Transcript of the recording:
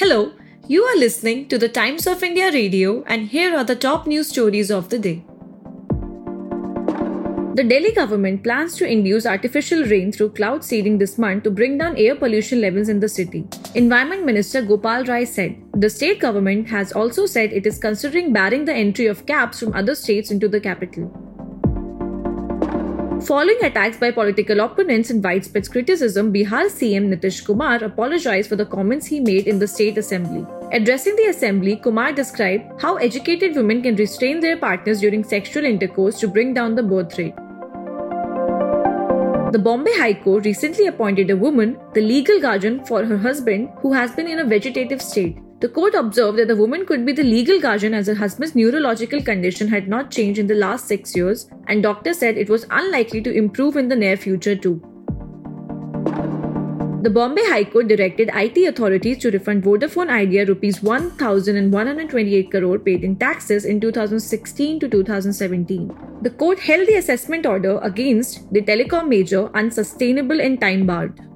Hello, you are listening to the Times of India radio, and here are the top news stories of the day. The Delhi government plans to induce artificial rain through cloud seeding this month to bring down air pollution levels in the city. Environment Minister Gopal Rai said. The state government has also said it is considering barring the entry of cabs from other states into the capital. Following attacks by political opponents and widespread criticism, Bihar CM Nitish Kumar apologized for the comments he made in the state assembly. Addressing the assembly, Kumar described how educated women can restrain their partners during sexual intercourse to bring down the birth rate. The Bombay High Court recently appointed a woman, the legal guardian for her husband, who has been in a vegetative state. The court observed that the woman could be the legal guardian as her husband's neurological condition had not changed in the last six years, and doctors said it was unlikely to improve in the near future too. The Bombay High Court directed IT authorities to refund Vodafone Idea rupees 1128 crore paid in taxes in 2016 to 2017. The court held the assessment order against the telecom major unsustainable and time barred.